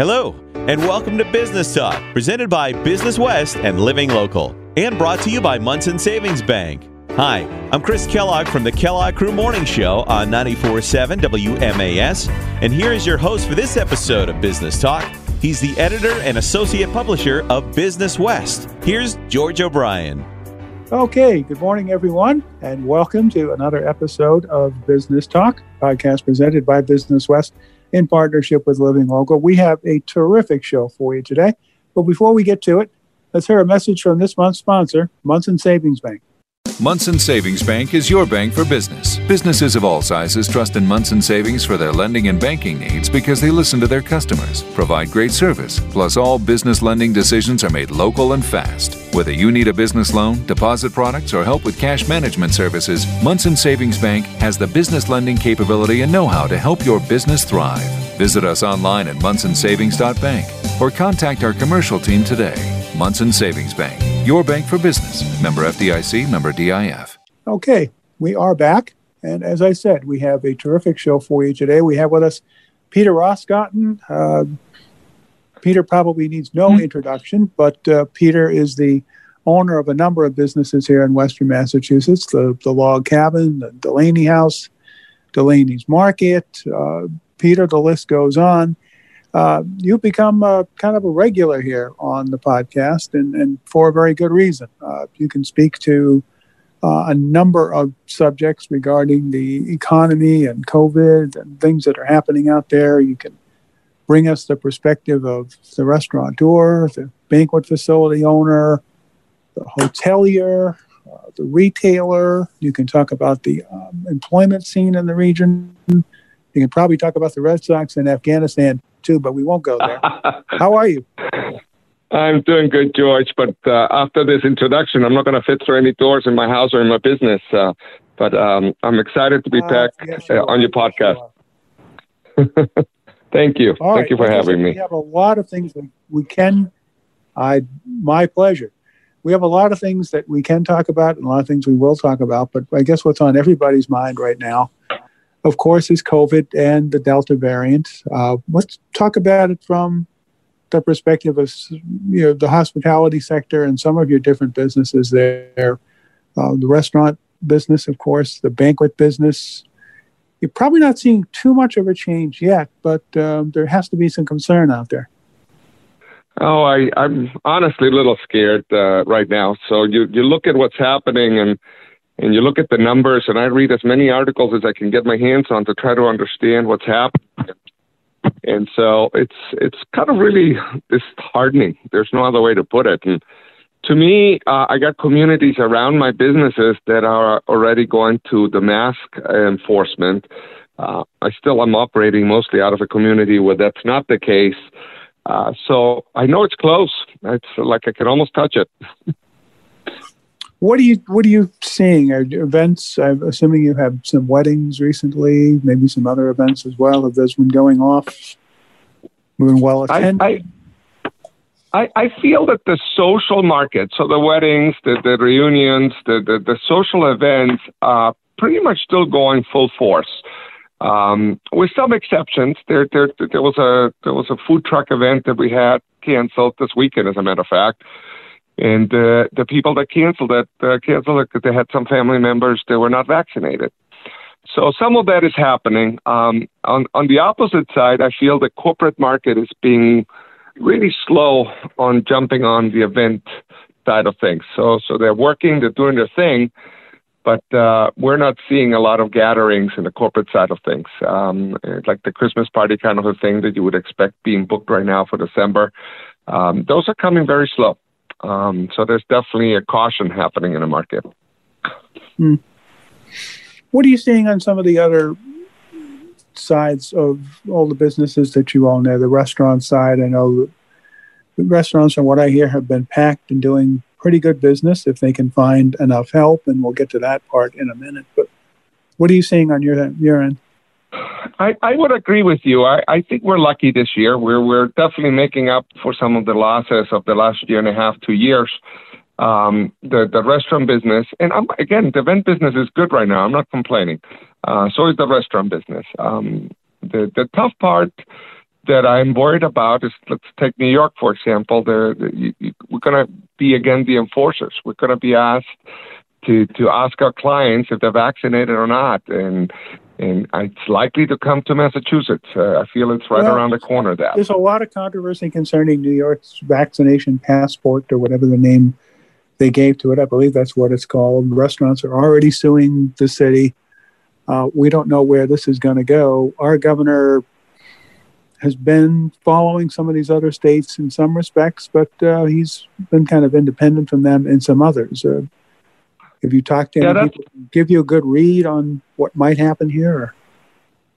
Hello, and welcome to Business Talk, presented by Business West and Living Local, and brought to you by Monson Savings Bank. Hi, I'm Chris Kellogg from the Kellogg Crew Morning Show on 94.7 WMAS, and here is your host for this episode of Business Talk. He's the editor and associate publisher of Business West. Here's George O'Brien. Okay, good morning, everyone, and welcome to another episode of Business Talk, podcast presented by Business West in partnership with Living Local. We have a terrific show for you today. But before we get to it, let's hear a message from this month's sponsor, Monson Savings Bank. Monson Savings Bank is your bank for business. Businesses of all sizes trust in Monson Savings for their lending and banking needs because they listen to their customers, provide great service, plus all business lending decisions are made local and fast. Whether you need a business loan, deposit products, or help with cash management services, Monson Savings Bank has the business lending capability and know-how to help your business thrive. Visit us online at monsonsavings.bank or contact our commercial team today. Monson Savings Bank, your bank for business. Member FDIC, member DIF. Okay, we are back. And as I said, we have a terrific show for you today. We have with us Peter Rosskothen. Uh, Peter probably needs no mm-hmm. introduction, but uh, Peter is the owner of a number of businesses here in Western Massachusetts the, the Log Cabin, the Delaney House, Delaney's Market. Uh, Peter, the list goes on uh, you've become a, kind of a regular here on the podcast, and, and for a very good reason. Uh, you can speak to uh, a number of subjects regarding the economy and COVID and things that are happening out there. You can bring us the perspective of the restaurateur, the banquet facility owner, the hotelier, uh, the retailer. You can talk about the um, employment scene in the region. You can probably talk about the Red Sox in Afghanistan too, but we won't go there. How are you? I'm doing good, George. But uh, after this introduction, I'm not going to fit through any doors in my house or in my business. Uh, but um, I'm excited to be uh, back yes, uh, on your podcast. Thank you. All Thank right. you for having me. We have a lot of things that we can. I my pleasure. We have a lot of things that we can talk about and a lot of things we will talk about. But I guess what's on everybody's mind right now of course, is COVID and the Delta variant. Uh, let's talk about it from the perspective of you know the hospitality sector and some of your different businesses there. Uh, the restaurant business, of course, the banquet business. You're probably not seeing too much of a change yet, but um, there has to be some concern out there. Oh, I, I'm honestly a little scared uh, right now. So you you look at what's happening and and you look at the numbers, and I read as many articles as I can get my hands on to try to understand what's happening. And so it's it's kind of really disheartening. There's no other way to put it. And to me, uh, I got communities around my businesses that are already going to the mask enforcement. Uh, I still am operating mostly out of a community where that's not the case. Uh, so I know it's close. It's like I can almost touch it. What are you What are you seeing? Are events? I'm assuming you have some weddings recently, maybe some other events as well. Have those been going off? Moving well attended. I, I, I feel that the social market, so the weddings, the, the reunions, the, the, the social events, are pretty much still going full force. Um, with some exceptions, there, there there was a there was a food truck event that we had canceled this weekend, as a matter of fact. And uh, the people that canceled it, uh, canceled it because they had some family members that were not vaccinated. So some of that is happening. Um, on, on the opposite side, I feel the corporate market is being really slow on jumping on the event side of things. So, so they're working, they're doing their thing, but uh, we're not seeing a lot of gatherings in the corporate side of things, um, like the Christmas party kind of a thing that you would expect being booked right now for December. Um, those are coming very slow. Um, so there's definitely a caution happening in the market. Hmm. What are you seeing on some of the other sides of all the businesses that you own there? The restaurant side, I know the restaurants, from what I hear, have been packed and doing pretty good business if they can find enough help, and we'll get to that part in a minute. But what are you seeing on your your end? I, I would agree with you. I, I think we're lucky this year. We're we're definitely making up for some of the losses of the last year and a half, two years. Um, the the restaurant business, and I'm, again, the event business is good right now. I'm not complaining. Uh, so is the restaurant business. Um, the the tough part that I'm worried about is let's take New York for example. The, we're going to be again the enforcers. We're going to be asked to to ask our clients if they're vaccinated or not, and and it's likely to come to Massachusetts. Uh, I feel it's right well, around the corner. That there's a lot of controversy concerning New York's vaccination passport or whatever the name they gave to it. I believe that's what it's called. Restaurants are already suing the city. Uh, we don't know where this is going to go. Our governor has been following some of these other states in some respects, but uh, he's been kind of independent from them in some others. Have you talked to yeah, people give you a good read on what might happen here?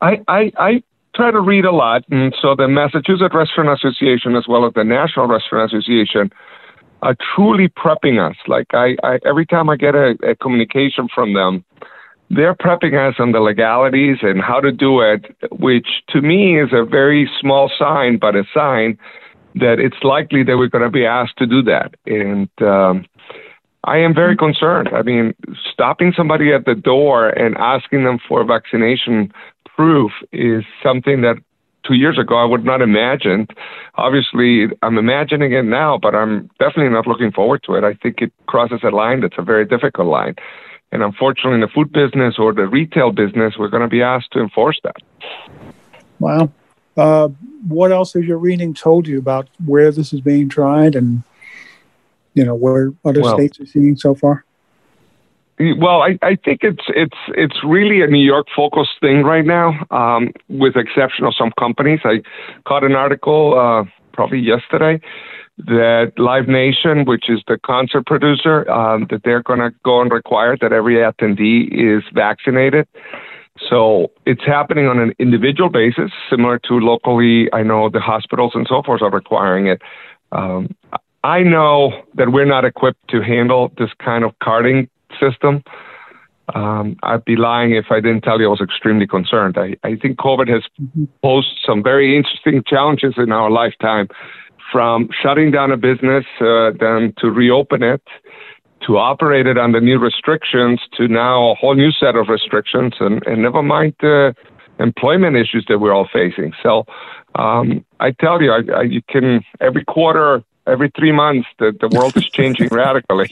I, I, I try to read a lot, and so the Massachusetts Restaurant Association, as well as the National Restaurant Association, are truly prepping us. Like I, I every time I get a, a communication from them, they're prepping us on the legalities and how to do it, which to me is a very small sign, but a sign that it's likely that we're going to be asked to do that. And um, I am very concerned. I mean, stopping somebody at the door and asking them for vaccination proof is something that two years ago I would not imagine. Obviously, I'm imagining it now, but I'm definitely not looking forward to it. I think it crosses a line that's a very difficult line. And unfortunately, in the food business or the retail business, we're going to be asked to enforce that. Wow. Uh, what else has your reading told you about where this is being tried and you know where other well, states are seeing so far? Well, I, I think it's it's it's really a New York focused thing right now, um, with exception of some companies. I caught an article uh, probably yesterday that Live Nation, which is the concert producer, um, that they're going to go and require that every attendee is vaccinated. So it's happening on an individual basis, similar to locally. I know the hospitals and so forth are requiring it. Um, I know that we're not equipped to handle this kind of carding system. Um, I'd be lying if I didn't tell you I was extremely concerned. I, I think COVID has posed some very interesting challenges in our lifetime from shutting down a business, uh, then to reopen it, to operate it under new restrictions, to now a whole new set of restrictions, and, and never mind the employment issues that we're all facing. So um, I tell you, I, I, you can every quarter, every three months, the, the world is changing radically.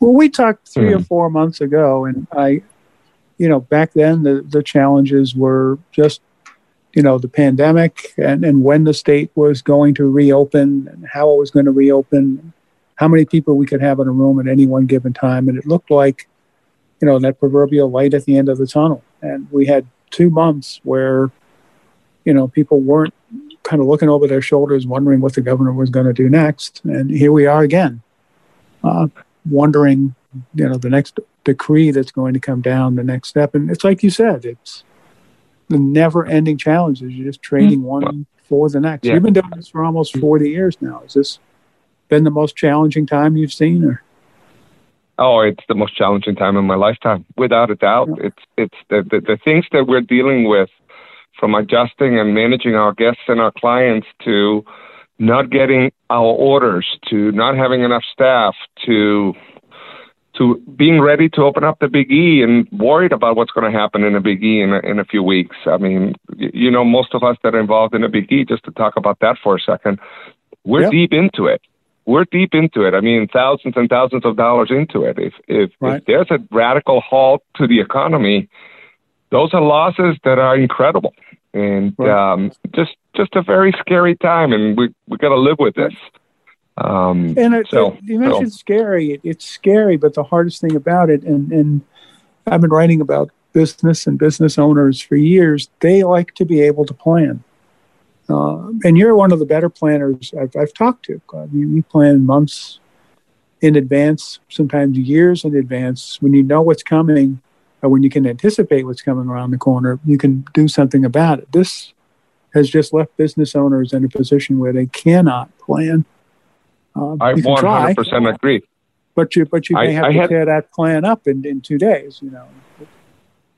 Well, we talked 3 mm-hmm. or four months ago, and I, you know, back then the, the challenges were just you know, the pandemic and, and when the state was going to reopen and how it was going to reopen, how many people we could have in a room at any one given time. And it looked like, you know, that proverbial light at the end of the tunnel. And we had two months where, you know, people weren't kind of looking over their shoulders, wondering what the governor was going to do next. And here we are again, uh, wondering, you know, the next decree that's going to come down, the next step. And it's like you said, it's, the never ending challenges. You're just trading mm-hmm. one for the next. Yeah. You've been doing this for almost 40 years now. Has this been the most challenging time you've seen or? Oh, it's the most challenging time in my lifetime, without a doubt. Yeah. It's it's the, the the things that we're dealing with, from adjusting and managing our guests and our clients to not getting our orders, to not having enough staff, to to being ready to open up the Big E and worried about what's going to happen in the Big E in a, in a few weeks. I mean, you know, most of us that are involved in the Big E, just to talk about that for a second, we're deep into it. We're deep into it. I mean, thousands and thousands of dollars into it. If if, right. if there's a radical halt to the economy, those are losses that are incredible, and um, just just a very scary time. And we we got to live with this. Um, and it, so, you mentioned so. scary. It, it's scary, but the hardest thing about it, and, and I've been writing about business and business owners for years, they like to be able to plan. Uh, and you're one of the better planners I've, I've talked to. You, you plan months in advance, sometimes years in advance. When you know what's coming, or when you can anticipate what's coming around the corner, you can do something about it. This has just left business owners in a position where they cannot plan uh, I 100% agree. But you, but you may I, have I to had, tear that plan up in, in two days. You know.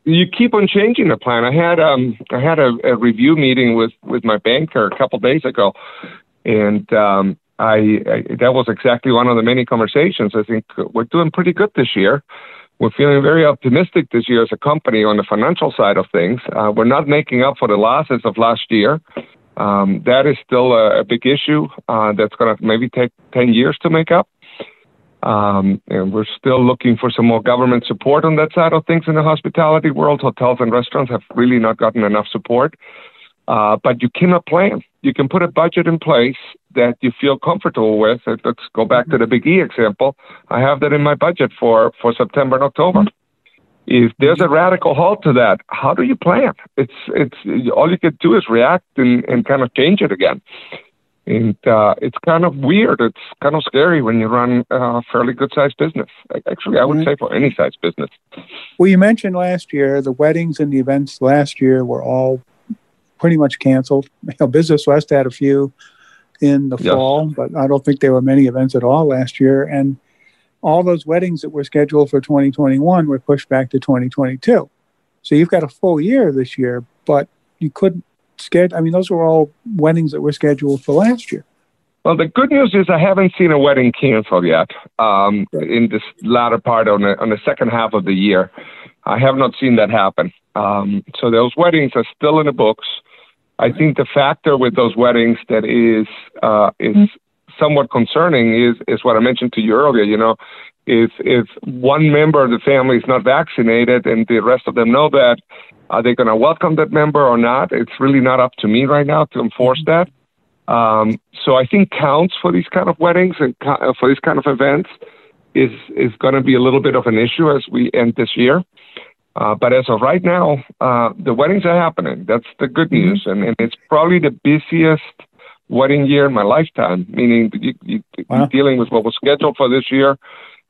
You keep on changing the plan. I had um I had a, a review meeting with with my banker a couple days ago, and um I, I that was exactly one of the many conversations. I think we're doing pretty good this year. We're feeling very optimistic this year as a company on the financial side of things. Uh, we're not making up for the losses of last year. Um, that is still a, a big issue uh, that's going to maybe take 10 years to make up. Um, and we're still looking for some more government support on that side of things in the hospitality world. Hotels and restaurants have really not gotten enough support. Uh, but you cannot plan. You can put a budget in place that you feel comfortable with. Let's go back to the Big E example. I have that in my budget for, for September and October. If there's a radical halt to that, how do you plan? It's it's all you can do is react and, and kind of change it again. And uh, it's kind of weird. It's kind of scary when you run a fairly good sized business. Actually, I would say for any size business. Well, you mentioned last year the weddings and the events last year were all pretty much canceled. You know, Business West had a few in the fall, but I don't think there were many events at all last year. And all those weddings that were scheduled for 2021 were pushed back to 2022. So you've got a full year this year, but you couldn't schedule. I mean, those were all weddings that were scheduled for last year. Well, the good news is I haven't seen a wedding canceled yet um, in this latter part on the, on the second half of the year. I have not seen that happen. Um, so those weddings are still in the books. I think the factor with those weddings that is uh, is mm-hmm. somewhat concerning is is what I mentioned to you earlier. You know, if if one member of the family is not vaccinated and the rest of them know that, are they going to welcome that member or not? It's really not up to me right now to enforce that. Um, so I think counts for these kind of weddings and co- for these kind of events is is going to be a little bit of an issue as we end this year. Uh, but as of right now, uh, the weddings are happening. That's the good mm-hmm. news, and, and it's probably the busiest wedding year in my lifetime. Meaning, you, you, wow. you're dealing with what was scheduled for this year,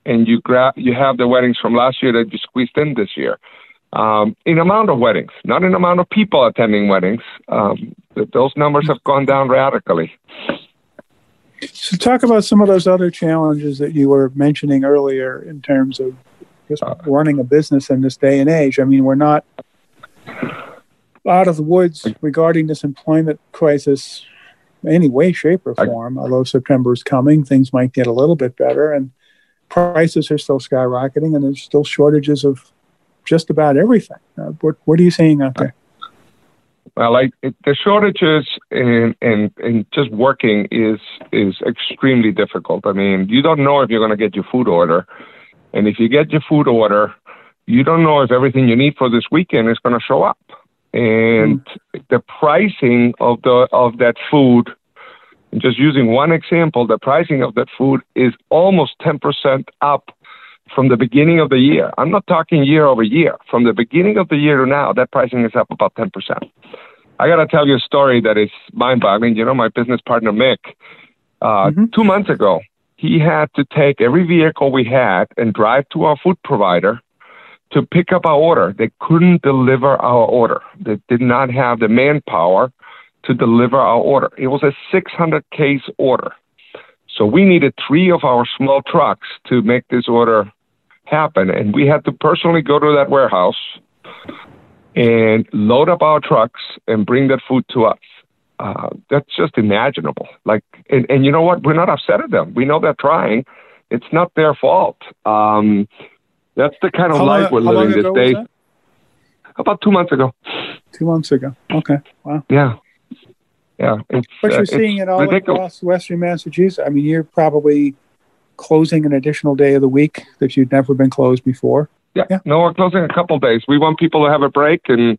and you grab you have the weddings from last year that you squeezed in this year. Um, in amount of weddings, not in amount of people attending weddings. Um, those numbers have gone down radically. So, talk about some of those other challenges that you were mentioning earlier in terms of just uh, running a business in this day and age. I mean, we're not out of the woods regarding this employment crisis any way, shape, or form. Although September is coming, things might get a little bit better, and prices are still skyrocketing, and there's still shortages of just about everything. Uh, what, what are you seeing out there? Well, like the shortages in, in in just working is is extremely difficult. I mean, you don't know if you're going to get your food order and if you get your food order, you don't know if everything you need for this weekend is going to show up. And mm. the pricing of the of that food, just using one example, the pricing of that food is almost 10% up from the beginning of the year. I'm not talking year over year. From the beginning of the year to now, that pricing is up about 10%. I got to tell you a story that is mind boggling. You know, my business partner, Mick, uh, mm-hmm. two months ago, he had to take every vehicle we had and drive to our food provider to pick up our order. They couldn't deliver our order. They did not have the manpower to deliver our order. It was a 600 case order. So we needed three of our small trucks to make this order happen. And we had to personally go to that warehouse and load up our trucks and bring that food to us uh, that's just imaginable. Like, and, and you know what? We're not upset at them. We know they're trying. It's not their fault. Um, that's the kind of how life long, we're living these days. About two months ago. Two months ago. Okay. Wow. Yeah. Yeah. It's, but you're uh, seeing it all ridiculous. across Western Massachusetts. I mean, you're probably closing an additional day of the week that you'd never been closed before. Yeah. yeah. No, we're closing a couple days. We want people to have a break and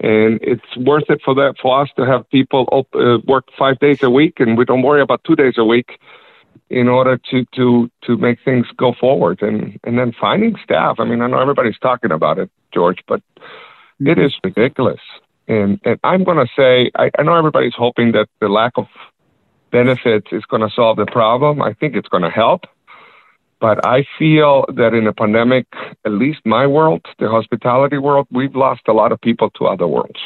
and it's worth it for that for us to have people op- uh, work five days a week, and we don't worry about two days a week in order to to to make things go forward. And and then finding staff. I mean, I know everybody's talking about it, George, but mm-hmm. it is ridiculous. And and I'm going to say, I, I know everybody's hoping that the lack of benefits is going to solve the problem. I think it's going to help. But I feel that in a pandemic, at least my world, the hospitality world, we've lost a lot of people to other worlds.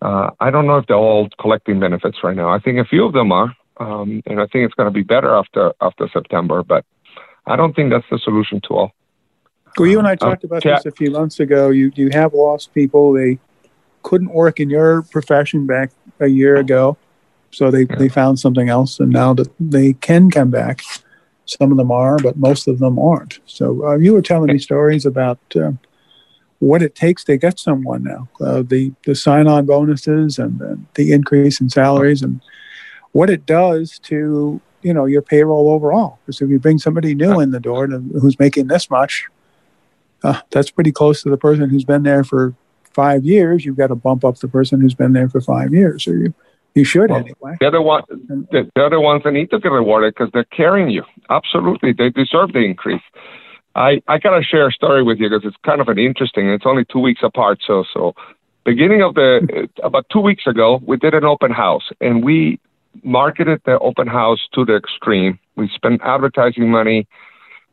Uh, I don't know if they're all collecting benefits right now. I think a few of them are, um, and I think it's going to be better after after September. But I don't think that's the solution to all. Well, you and I uh, talked about uh, this a few months ago. You you have lost people. They couldn't work in your profession back a year ago, so they, yeah. they found something else, and now that they can come back. Some of them are, but most of them aren't. So uh, you were telling me stories about uh, what it takes to get someone now, uh, the the sign-on bonuses and the, the increase in salaries, and what it does to you know your payroll overall. Because if you bring somebody new in the door to, who's making this much, uh, that's pretty close to the person who's been there for five years. You've got to bump up the person who's been there for five years, or you you should well, anyway. The other one, the, the ones that need to get rewarded because they're carrying you. Absolutely, they deserve the increase. I I gotta share a story with you because it's kind of an interesting. It's only two weeks apart, so so beginning of the about two weeks ago, we did an open house and we marketed the open house to the extreme. We spent advertising money.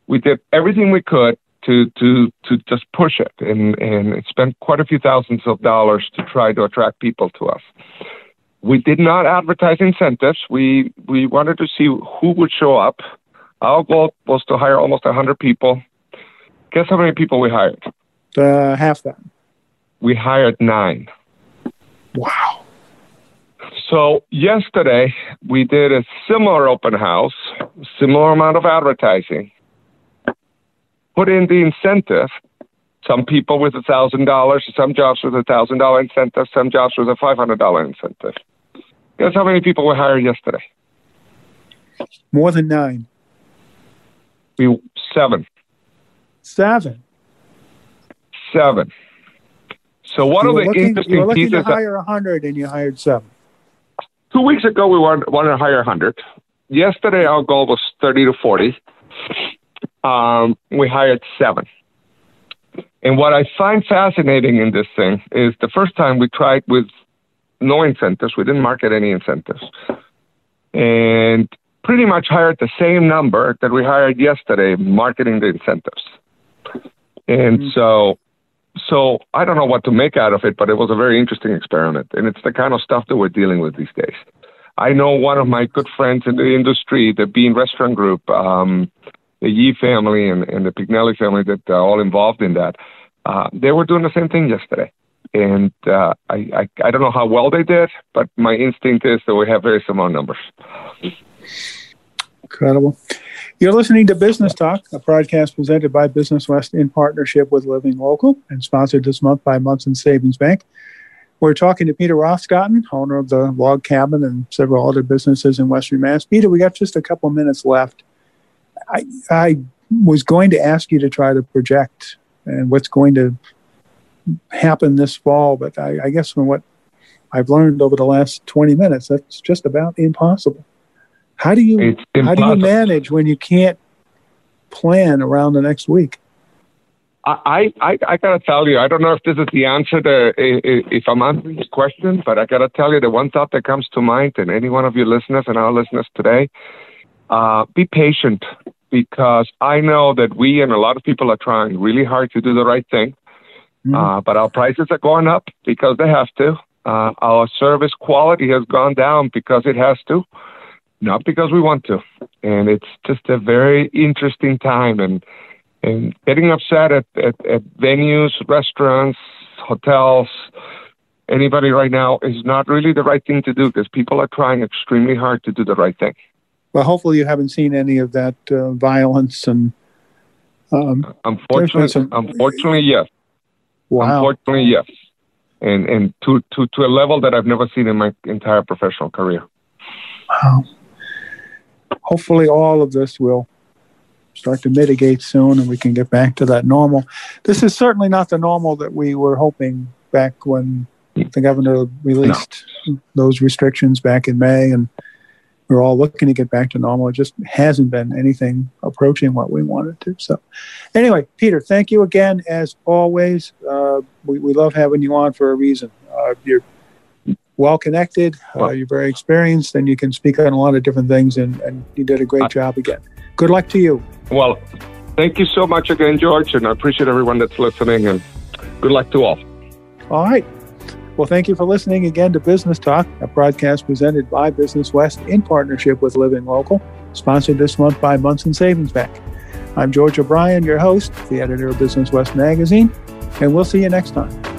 We did everything we could to to to just push it and and spent quite a few thousands of dollars to try to attract people to us. We did not advertise incentives. We we wanted to see who would show up. Our goal was to hire almost 100 people. Guess how many people we hired? Uh, half that. We hired nine. Wow. So yesterday we did a similar open house, similar amount of advertising. Put in the incentive. Some people with a thousand dollars, some jobs with a thousand dollar incentive, some jobs with a five hundred dollar incentive. Guess how many people were hired yesterday? More than nine. We seven. Seven. Seven. So one you of the looking, interesting you were looking pieces. to hire a hundred, and you hired seven. Two weeks ago, we wanted, wanted to hire hundred. Yesterday, our goal was thirty to forty. Um, we hired seven. And what I find fascinating in this thing is the first time we tried with no incentives. We didn't market any incentives. And pretty much hired the same number that we hired yesterday marketing the incentives. And mm-hmm. so so I don't know what to make out of it, but it was a very interesting experiment. And it's the kind of stuff that we're dealing with these days. I know one of my good friends in the industry, the Bean Restaurant Group, um, the Yee family and, and the Picknelly family that are all involved in that. Uh, they were doing the same thing yesterday and uh, I, I, I don't know how well they did, but my instinct is that we have very similar numbers. Incredible. You're listening to Business Talk, a podcast presented by Business West in partnership with Living Local and sponsored this month by Monson Savings Bank. We're talking to Peter Rosskothen, owner of the Log Cabin and several other businesses in Western Mass. Peter, we got just a couple minutes left. I, I was going to ask you to try to project and what's going to happen this fall, but I, I guess from what I've learned over the last 20 minutes, that's just about impossible. How do you how do you manage when you can't plan around the next week? I, I, I gotta tell you, I don't know if this is the answer to if I'm answering this question, but I gotta tell you the one thought that comes to mind, and any one of your listeners and our listeners today, uh, be patient because I know that we and a lot of people are trying really hard to do the right thing. Mm-hmm. Uh, but our prices are going up because they have to. Uh, our service quality has gone down because it has to, not because we want to. And it's just a very interesting time. And and getting upset at, at, at venues, restaurants, hotels, anybody right now is not really the right thing to do because people are trying extremely hard to do the right thing. Well, hopefully you haven't seen any of that uh, violence and. Um, unfortunately, some, unfortunately, yes. Wow. Unfortunately, yes. And and to, to, to a level that I've never seen in my entire professional career. Wow. Hopefully all of this will start to mitigate soon and we can get back to that normal. This is certainly not the normal that we were hoping back when the governor released no. those restrictions back in May and we're all looking to get back to normal. It just hasn't been anything approaching what we wanted to. So, anyway, Peter, thank you again as always. Uh, we, we love having you on for a reason. Uh, you're well connected, uh, you're very experienced, and you can speak on a lot of different things, and, and you did a great job again. Good luck to you. Well, thank you so much again, George, and I appreciate everyone that's listening, and good luck to all. All right. Well, thank you for listening again to Business Talk, a broadcast presented by Business West in partnership with Living Local, sponsored this month by Monson Savings Bank. I'm George O'Brien, your host, the editor of Business West magazine, and we'll see you next time.